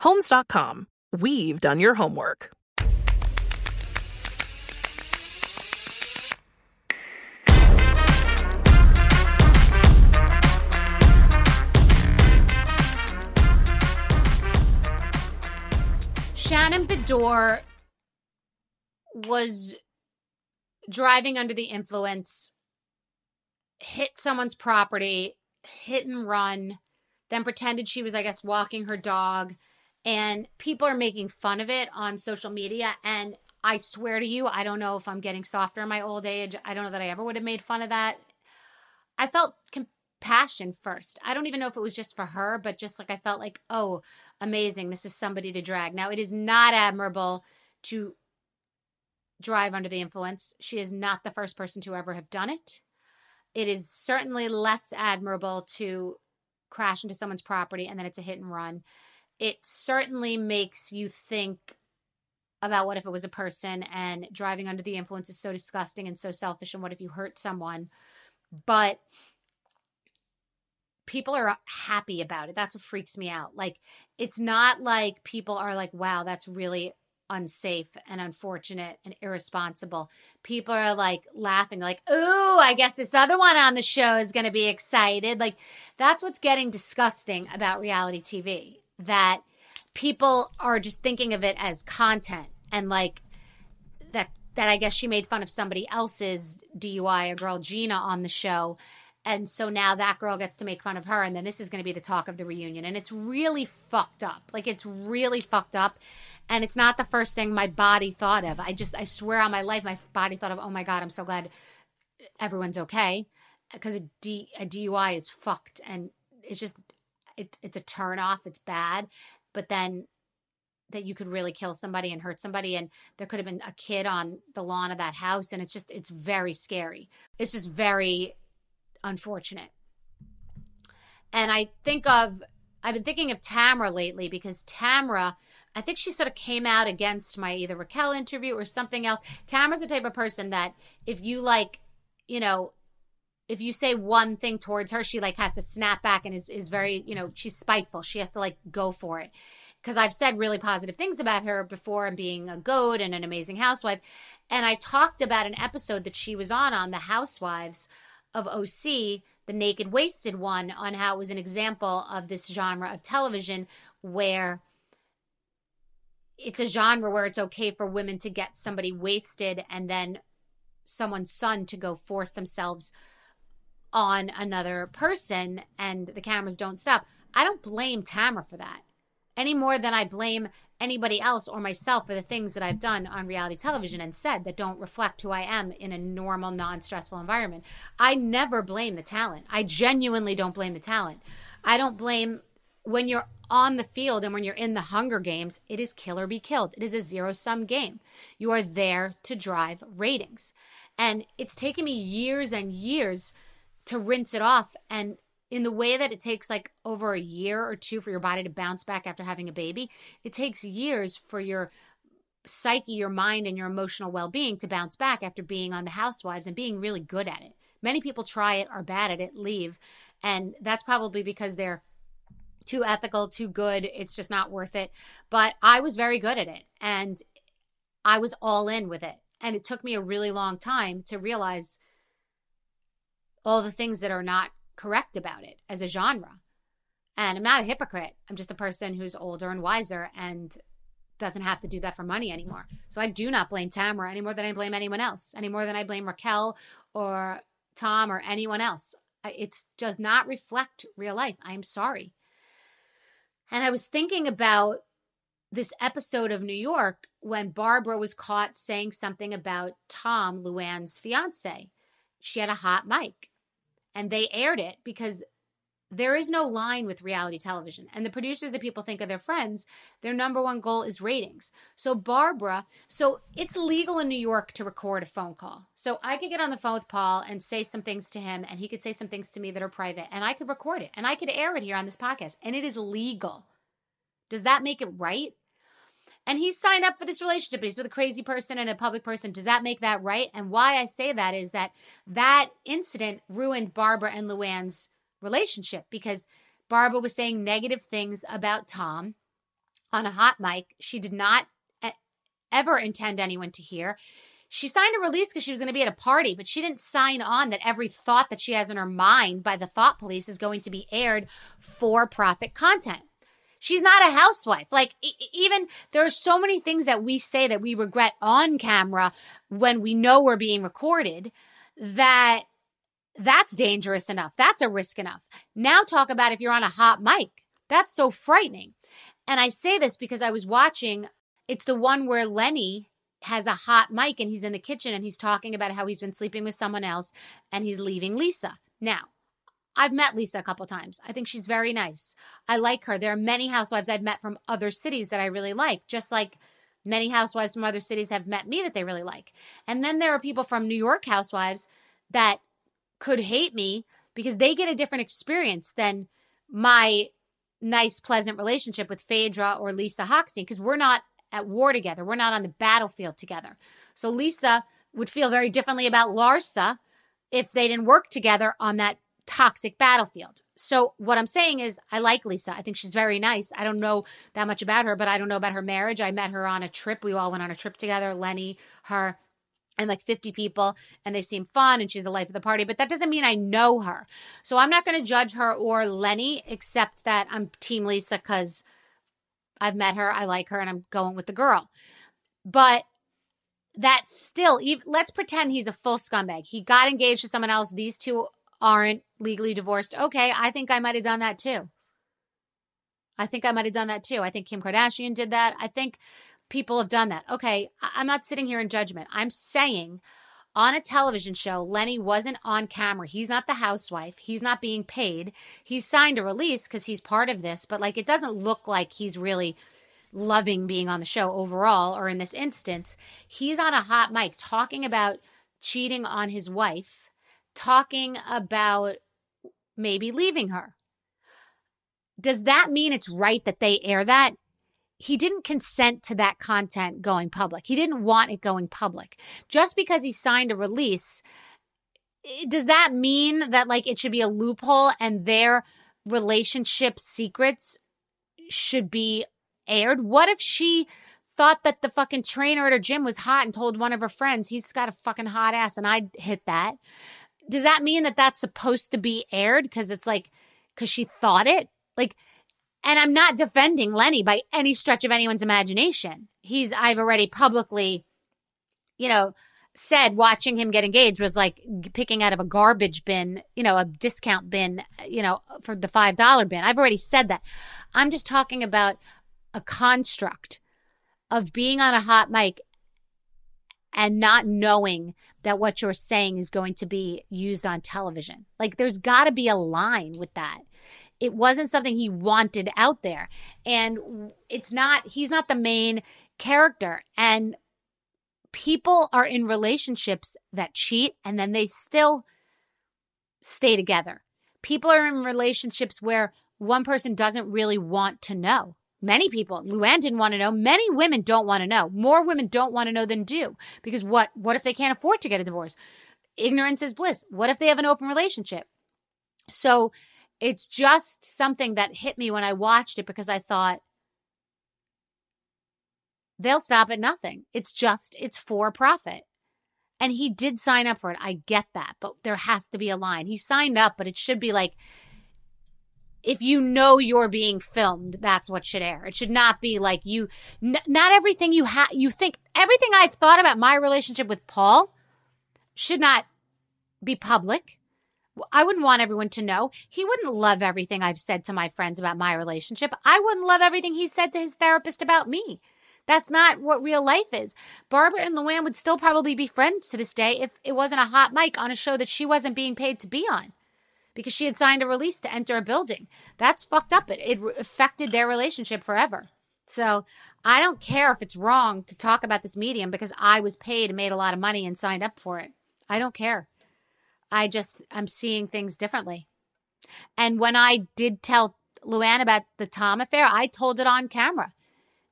Homes.com. We've done your homework. Shannon Beador was driving under the influence, hit someone's property, hit and run, then pretended she was, I guess, walking her dog. And people are making fun of it on social media. And I swear to you, I don't know if I'm getting softer in my old age. I don't know that I ever would have made fun of that. I felt compassion first. I don't even know if it was just for her, but just like I felt like, oh, amazing. This is somebody to drag. Now, it is not admirable to drive under the influence. She is not the first person to ever have done it. It is certainly less admirable to crash into someone's property and then it's a hit and run. It certainly makes you think about what if it was a person and driving under the influence is so disgusting and so selfish and what if you hurt someone. But people are happy about it. That's what freaks me out. Like it's not like people are like, "Wow, that's really unsafe and unfortunate and irresponsible. People are like laughing, like, ooh, I guess this other one on the show is going to be excited. Like, that's what's getting disgusting about reality TV that people are just thinking of it as content and like that. That I guess she made fun of somebody else's DUI, a girl Gina on the show. And so now that girl gets to make fun of her. And then this is going to be the talk of the reunion. And it's really fucked up. Like, it's really fucked up and it's not the first thing my body thought of. I just I swear on my life, my body thought of, oh my god, I'm so glad everyone's okay because a, D, a DUI is fucked and it's just it, it's a turn off. It's bad, but then that you could really kill somebody and hurt somebody and there could have been a kid on the lawn of that house and it's just it's very scary it's just very unfortunate and i think of i've been thinking of tamra lately because tamra I think she sort of came out against my either Raquel interview or something else. tamra's the type of person that if you like, you know, if you say one thing towards her, she like has to snap back and is is very, you know, she's spiteful. She has to like go for it. Because I've said really positive things about her before and being a goat and an amazing housewife. And I talked about an episode that she was on on the Housewives of OC, the Naked Wasted one, on how it was an example of this genre of television where it's a genre where it's okay for women to get somebody wasted and then someone's son to go force themselves on another person and the cameras don't stop. I don't blame Tamra for that. any more than I blame anybody else or myself for the things that I've done on reality television and said that don't reflect who I am in a normal, non stressful environment. I never blame the talent. I genuinely don't blame the talent. I don't blame when you're on the field and when you're in the Hunger Games, it is kill or be killed. It is a zero sum game. You are there to drive ratings. And it's taken me years and years to rinse it off. And in the way that it takes like over a year or two for your body to bounce back after having a baby, it takes years for your psyche, your mind, and your emotional well being to bounce back after being on the housewives and being really good at it. Many people try it, are bad at it, leave. And that's probably because they're too ethical, too good. It's just not worth it. But I was very good at it and I was all in with it. And it took me a really long time to realize all the things that are not correct about it as a genre. And I'm not a hypocrite. I'm just a person who's older and wiser and doesn't have to do that for money anymore. So I do not blame Tamra any more than I blame anyone else, any more than I blame Raquel or Tom or anyone else. It does not reflect real life. I'm sorry. And I was thinking about this episode of New York when Barbara was caught saying something about Tom, Luann's fiance. She had a hot mic and they aired it because there is no line with reality television. And the producers that people think are their friends, their number one goal is ratings. So, Barbara, so it's legal in New York to record a phone call. So, I could get on the phone with Paul and say some things to him, and he could say some things to me that are private, and I could record it and I could air it here on this podcast, and it is legal. Does that make it right? And he signed up for this relationship, he's with a crazy person and a public person. Does that make that right? And why I say that is that that incident ruined Barbara and Luann's relationship because Barbara was saying negative things about Tom on a hot mic. She did not ever intend anyone to hear. She signed a release because she was going to be at a party, but she didn't sign on that every thought that she has in her mind by the thought police is going to be aired for profit content. She's not a housewife. Like, even there are so many things that we say that we regret on camera when we know we're being recorded that that's dangerous enough. That's a risk enough. Now, talk about if you're on a hot mic. That's so frightening. And I say this because I was watching, it's the one where Lenny has a hot mic and he's in the kitchen and he's talking about how he's been sleeping with someone else and he's leaving Lisa. Now, I've met Lisa a couple times. I think she's very nice. I like her. There are many housewives I've met from other cities that I really like, just like many housewives from other cities have met me that they really like. And then there are people from New York housewives that could hate me because they get a different experience than my nice, pleasant relationship with Phaedra or Lisa Hochstein because we're not at war together. We're not on the battlefield together. So Lisa would feel very differently about Larsa if they didn't work together on that toxic battlefield. So what I'm saying is I like Lisa. I think she's very nice. I don't know that much about her, but I don't know about her marriage. I met her on a trip. We all went on a trip together, Lenny, her, and like 50 people, and they seem fun and she's the life of the party, but that doesn't mean I know her. So I'm not going to judge her or Lenny, except that I'm Team Lisa because I've met her, I like her, and I'm going with the girl. But that still, let's pretend he's a full scumbag. He got engaged to someone else. These two aren't legally divorced. Okay, I think I might have done that too. I think I might have done that too. I think Kim Kardashian did that. I think people have done that. Okay, I'm not sitting here in judgment. I'm saying on a television show, Lenny wasn't on camera. He's not the housewife. He's not being paid. He's signed a release because he's part of this, but like it doesn't look like he's really loving being on the show overall, or in this instance, he's on a hot mic talking about cheating on his wife talking about maybe leaving her. Does that mean it's right that they air that? He didn't consent to that content going public. He didn't want it going public. Just because he signed a release, does that mean that like it should be a loophole and their relationship secrets should be aired? What if she thought that the fucking trainer at her gym was hot and told one of her friends he's got a fucking hot ass and I'd hit that? Does that mean that that's supposed to be aired? Because it's like because she thought it? Like and i'm not defending lenny by any stretch of anyone's imagination. He's i've already publicly you know said watching him get engaged was like picking out of a garbage bin you know a discount bin you know for the five dollar bin. I've already said that. I'm just talking about a construct of being on a hot mic and not knowing that what you're saying is going to be used on television. Like there's got to be a line with that. It wasn't something he wanted out there. And it's not, he's not the main character. And people are in relationships that cheat and then they still stay together. People are in relationships where one person doesn't really want to know. Many people, Luann didn't want to know. Many women don't want to know. More women don't want to know than do. Because what what if they can't afford to get a divorce? Ignorance is bliss. What if they have an open relationship? So it's just something that hit me when I watched it because I thought they'll stop at nothing. It's just it's for profit. And he did sign up for it. I get that, but there has to be a line. He signed up, but it should be like if you know you're being filmed, that's what should air. It should not be like you. N- not everything you have, you think everything I've thought about my relationship with Paul should not be public. I wouldn't want everyone to know. He wouldn't love everything I've said to my friends about my relationship. I wouldn't love everything he said to his therapist about me. That's not what real life is. Barbara and Luann would still probably be friends to this day if it wasn't a hot mic on a show that she wasn't being paid to be on because she had signed a release to enter a building. That's fucked up. It, it affected their relationship forever. So I don't care if it's wrong to talk about this medium because I was paid and made a lot of money and signed up for it. I don't care. I just, I'm seeing things differently. And when I did tell Luann about the Tom affair, I told it on camera.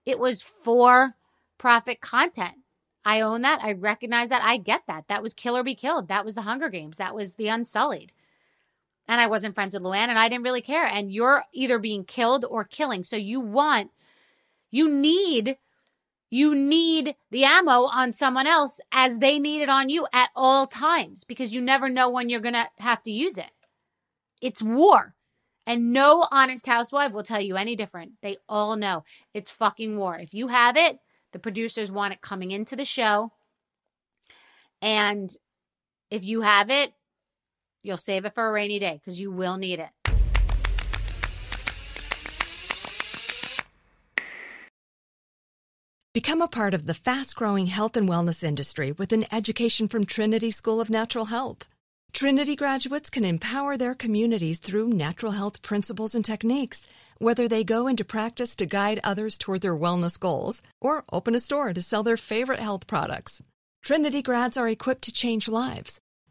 It was for profit content. I own that. I recognize that. I get that. That was Kill or Be Killed. That was the Hunger Games. That was the Unsullied and I wasn't friends with Luann and I didn't really care. And you're either being killed or killing. So you want, you need, you need the ammo on someone else as they need it on you at all times because you never know when you're going to have to use it. It's war. And no honest housewife will tell you any different. They all know it's fucking war. If you have it, the producers want it coming into the show. And if you have it, You'll save it for a rainy day because you will need it. Become a part of the fast growing health and wellness industry with an education from Trinity School of Natural Health. Trinity graduates can empower their communities through natural health principles and techniques, whether they go into practice to guide others toward their wellness goals or open a store to sell their favorite health products. Trinity grads are equipped to change lives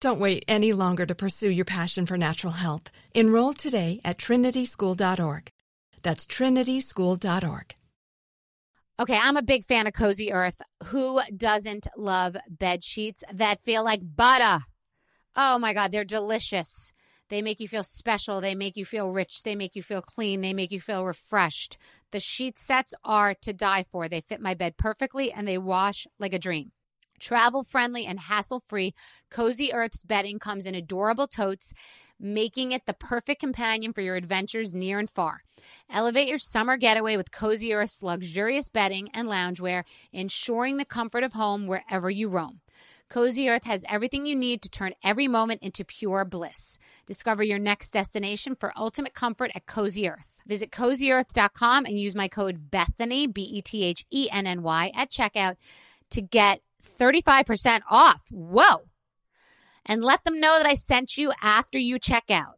Don't wait any longer to pursue your passion for natural health. Enroll today at trinityschool.org. That's trinityschool.org. Okay, I'm a big fan of Cozy Earth. Who doesn't love bed sheets that feel like butter? Oh my God, they're delicious. They make you feel special. They make you feel rich. They make you feel clean. They make you feel refreshed. The sheet sets are to die for. They fit my bed perfectly and they wash like a dream. Travel friendly and hassle free, Cozy Earth's bedding comes in adorable totes, making it the perfect companion for your adventures near and far. Elevate your summer getaway with Cozy Earth's luxurious bedding and loungewear, ensuring the comfort of home wherever you roam. Cozy Earth has everything you need to turn every moment into pure bliss. Discover your next destination for ultimate comfort at Cozy Earth. Visit cozyearth.com and use my code Bethenny, B E T H E N N Y, at checkout to get 35% off. Whoa. And let them know that I sent you after you check out.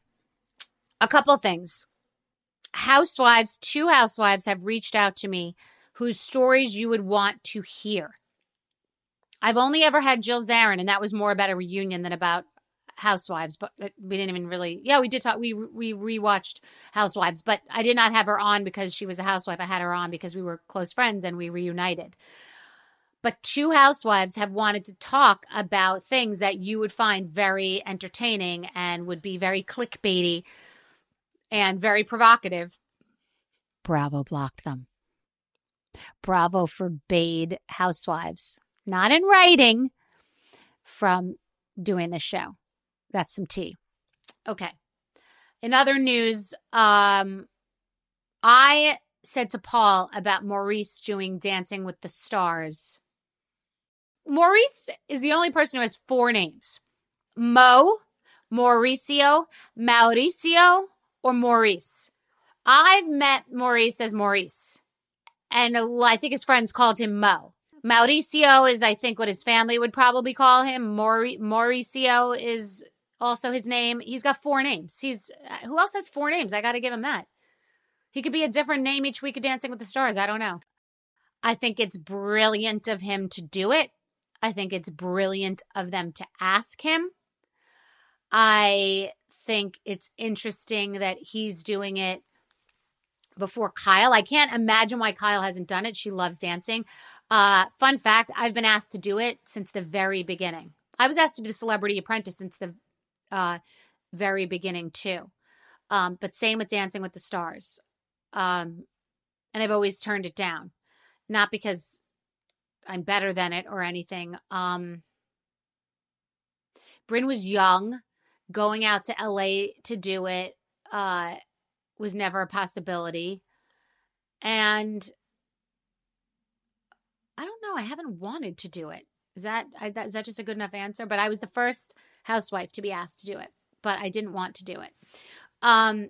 A couple things. Housewives, two housewives have reached out to me whose stories you would want to hear. I've only ever had Jill Zarin, and that was more about a reunion than about Housewives. But uh, we didn't even really, yeah, we did talk. We we rewatched Housewives, but I did not have her on because she was a housewife. I had her on because we were close friends and we reunited. But two housewives have wanted to talk about things that you would find very entertaining and would be very clickbaity and very provocative. Bravo blocked them. Bravo forbade housewives, not in writing, from doing the show. That's some tea. Okay. In other news, um, I said to Paul about Maurice doing Dancing with the Stars. Maurice is the only person who has four names Mo, Mauricio, Mauricio, or Maurice. I've met Maurice as Maurice, and I think his friends called him Mo. Mauricio is, I think, what his family would probably call him. Mauri- Mauricio is also his name. He's got four names. He's uh, who else has four names? I got to give him that. He could be a different name each week of Dancing with the Stars. I don't know. I think it's brilliant of him to do it. I think it's brilliant of them to ask him. I think it's interesting that he's doing it before Kyle. I can't imagine why Kyle hasn't done it. She loves dancing. Uh, fun fact I've been asked to do it since the very beginning. I was asked to do the Celebrity Apprentice since the uh, very beginning, too. Um, but same with Dancing with the Stars. Um, and I've always turned it down. Not because I'm better than it or anything. Um, Bryn was young going out to LA to do it uh, was never a possibility. And I don't know. I haven't wanted to do it. Is that, is that just a good enough answer? But I was the first housewife to be asked to do it, but I didn't want to do it. Um,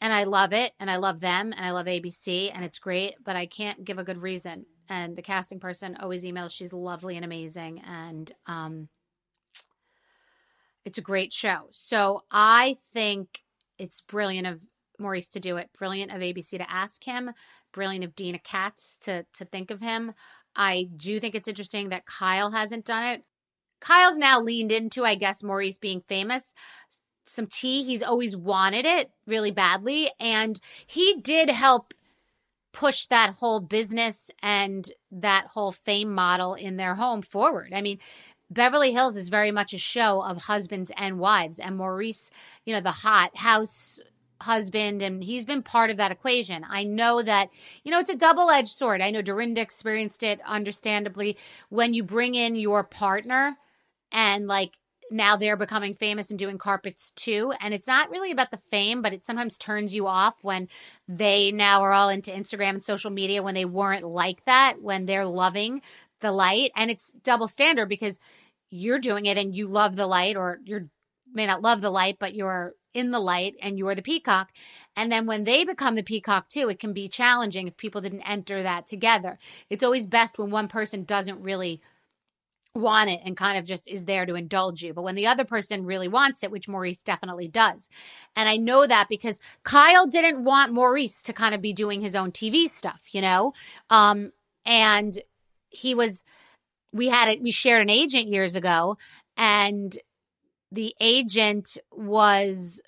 and I love it, and I love them, and I love ABC, and it's great. But I can't give a good reason. And the casting person always emails. She's lovely and amazing, and um, it's a great show. So I think it's brilliant of Maurice to do it, brilliant of ABC to ask him, brilliant of Deena Katz to to think of him. I do think it's interesting that Kyle hasn't done it. Kyle's now leaned into, I guess, Maurice being famous. Some tea. He's always wanted it really badly. And he did help push that whole business and that whole fame model in their home forward. I mean, Beverly Hills is very much a show of husbands and wives. And Maurice, you know, the hot house husband, and he's been part of that equation. I know that, you know, it's a double edged sword. I know Dorinda experienced it understandably. When you bring in your partner and like now they're becoming famous and doing carpets too. And it's not really about the fame, but it sometimes turns you off when they now are all into Instagram and social media when they weren't like that, when they're loving the light and it's double standard because you're doing it and you love the light or you may not love the light but you're in the light and you're the peacock and then when they become the peacock too it can be challenging if people didn't enter that together it's always best when one person doesn't really want it and kind of just is there to indulge you. But when the other person really wants it, which Maurice definitely does. And I know that because Kyle didn't want Maurice to kind of be doing his own TV stuff, you know? Um, and he was we had it we shared an agent years ago and the agent was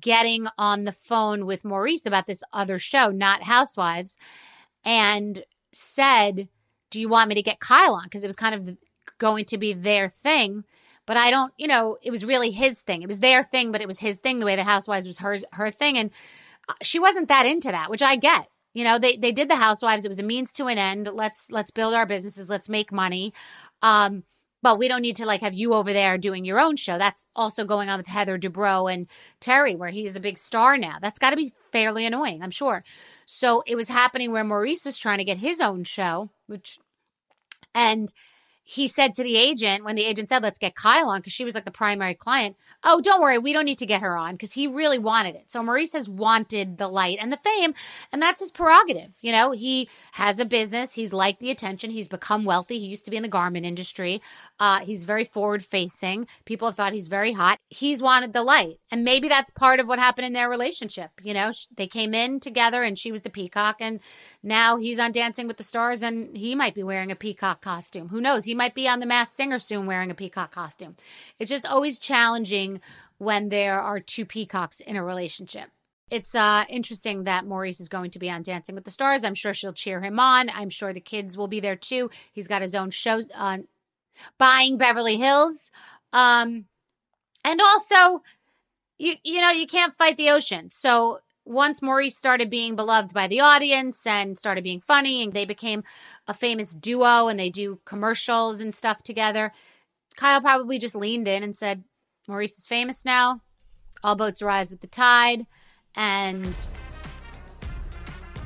getting on the phone with Maurice about this other show, not Housewives, and said, do you want me to get Kyle on? Because it was kind of going to be their thing. But I don't, you know, it was really his thing. It was their thing, but it was his thing. The way the Housewives was her her thing, and uh, she wasn't that into that, which I get. You know, they they did the Housewives. It was a means to an end. Let's let's build our businesses. Let's make money. Um, but we don't need to like have you over there doing your own show. That's also going on with Heather Dubrow and Terry, where he's a big star now. That's got to be fairly annoying, I'm sure. So it was happening where Maurice was trying to get his own show, which, and he said to the agent when the agent said let's get kyle on because she was like the primary client oh don't worry we don't need to get her on because he really wanted it. So maurice has wanted the light and the fame and that's his prerogative you know? He has a business he's liked the attention he's become wealthy he used to be in the garment industry uh, he's very forward facing people have thought he's very hot he's wanted the light and maybe that's part of what happened in their relationship you know? They came in together and she was the peacock and now he's on dancing with the stars and he might be wearing a peacock costume who knows? He might be on The Masked Singer soon wearing a peacock costume. It's just always challenging when there are two peacocks in a relationship. It's uh, interesting that Maurice is going to be on Dancing with the Stars. I'm sure she'll cheer him on. I'm sure the kids will be there too. He's got his own show on uh, Buying Beverly Hills. Um, and also, you you know, you can't fight the ocean. So once Maurice started being beloved by the audience and started being funny, and they became a famous duo and they do commercials and stuff together, Kyle probably just leaned in and said, Maurice is famous now. All boats rise with the tide. And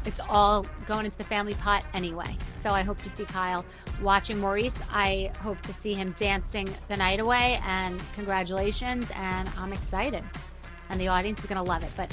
it's all going into the family pot anyway. So I hope to see Kyle watching Maurice. I hope to see him dancing the night away. And congratulations. And I'm excited. And the audience is going to love it. But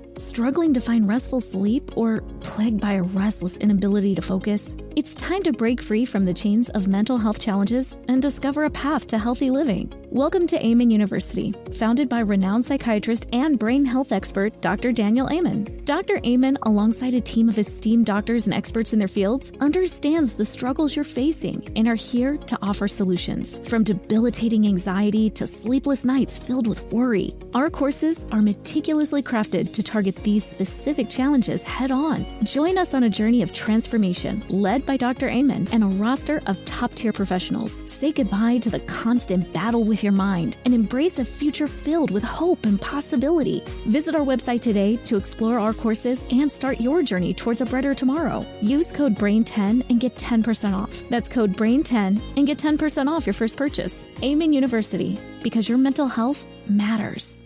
Struggling to find restful sleep or plagued by a restless inability to focus? It's time to break free from the chains of mental health challenges and discover a path to healthy living. Welcome to Amen University, founded by renowned psychiatrist and brain health expert Dr. Daniel Amen. Dr. Amen, alongside a team of esteemed doctors and experts in their fields, understands the struggles you're facing and are here to offer solutions. From debilitating anxiety to sleepless nights filled with worry, our courses are meticulously crafted to target these specific challenges head on. Join us on a journey of transformation led by Dr. Amen and a roster of top tier professionals. Say goodbye to the constant battle with your mind and embrace a future filled with hope and possibility. Visit our website today to explore our courses and start your journey towards a brighter tomorrow. Use code BRAIN10 and get 10% off. That's code BRAIN10 and get 10% off your first purchase. Amen University, because your mental health matters.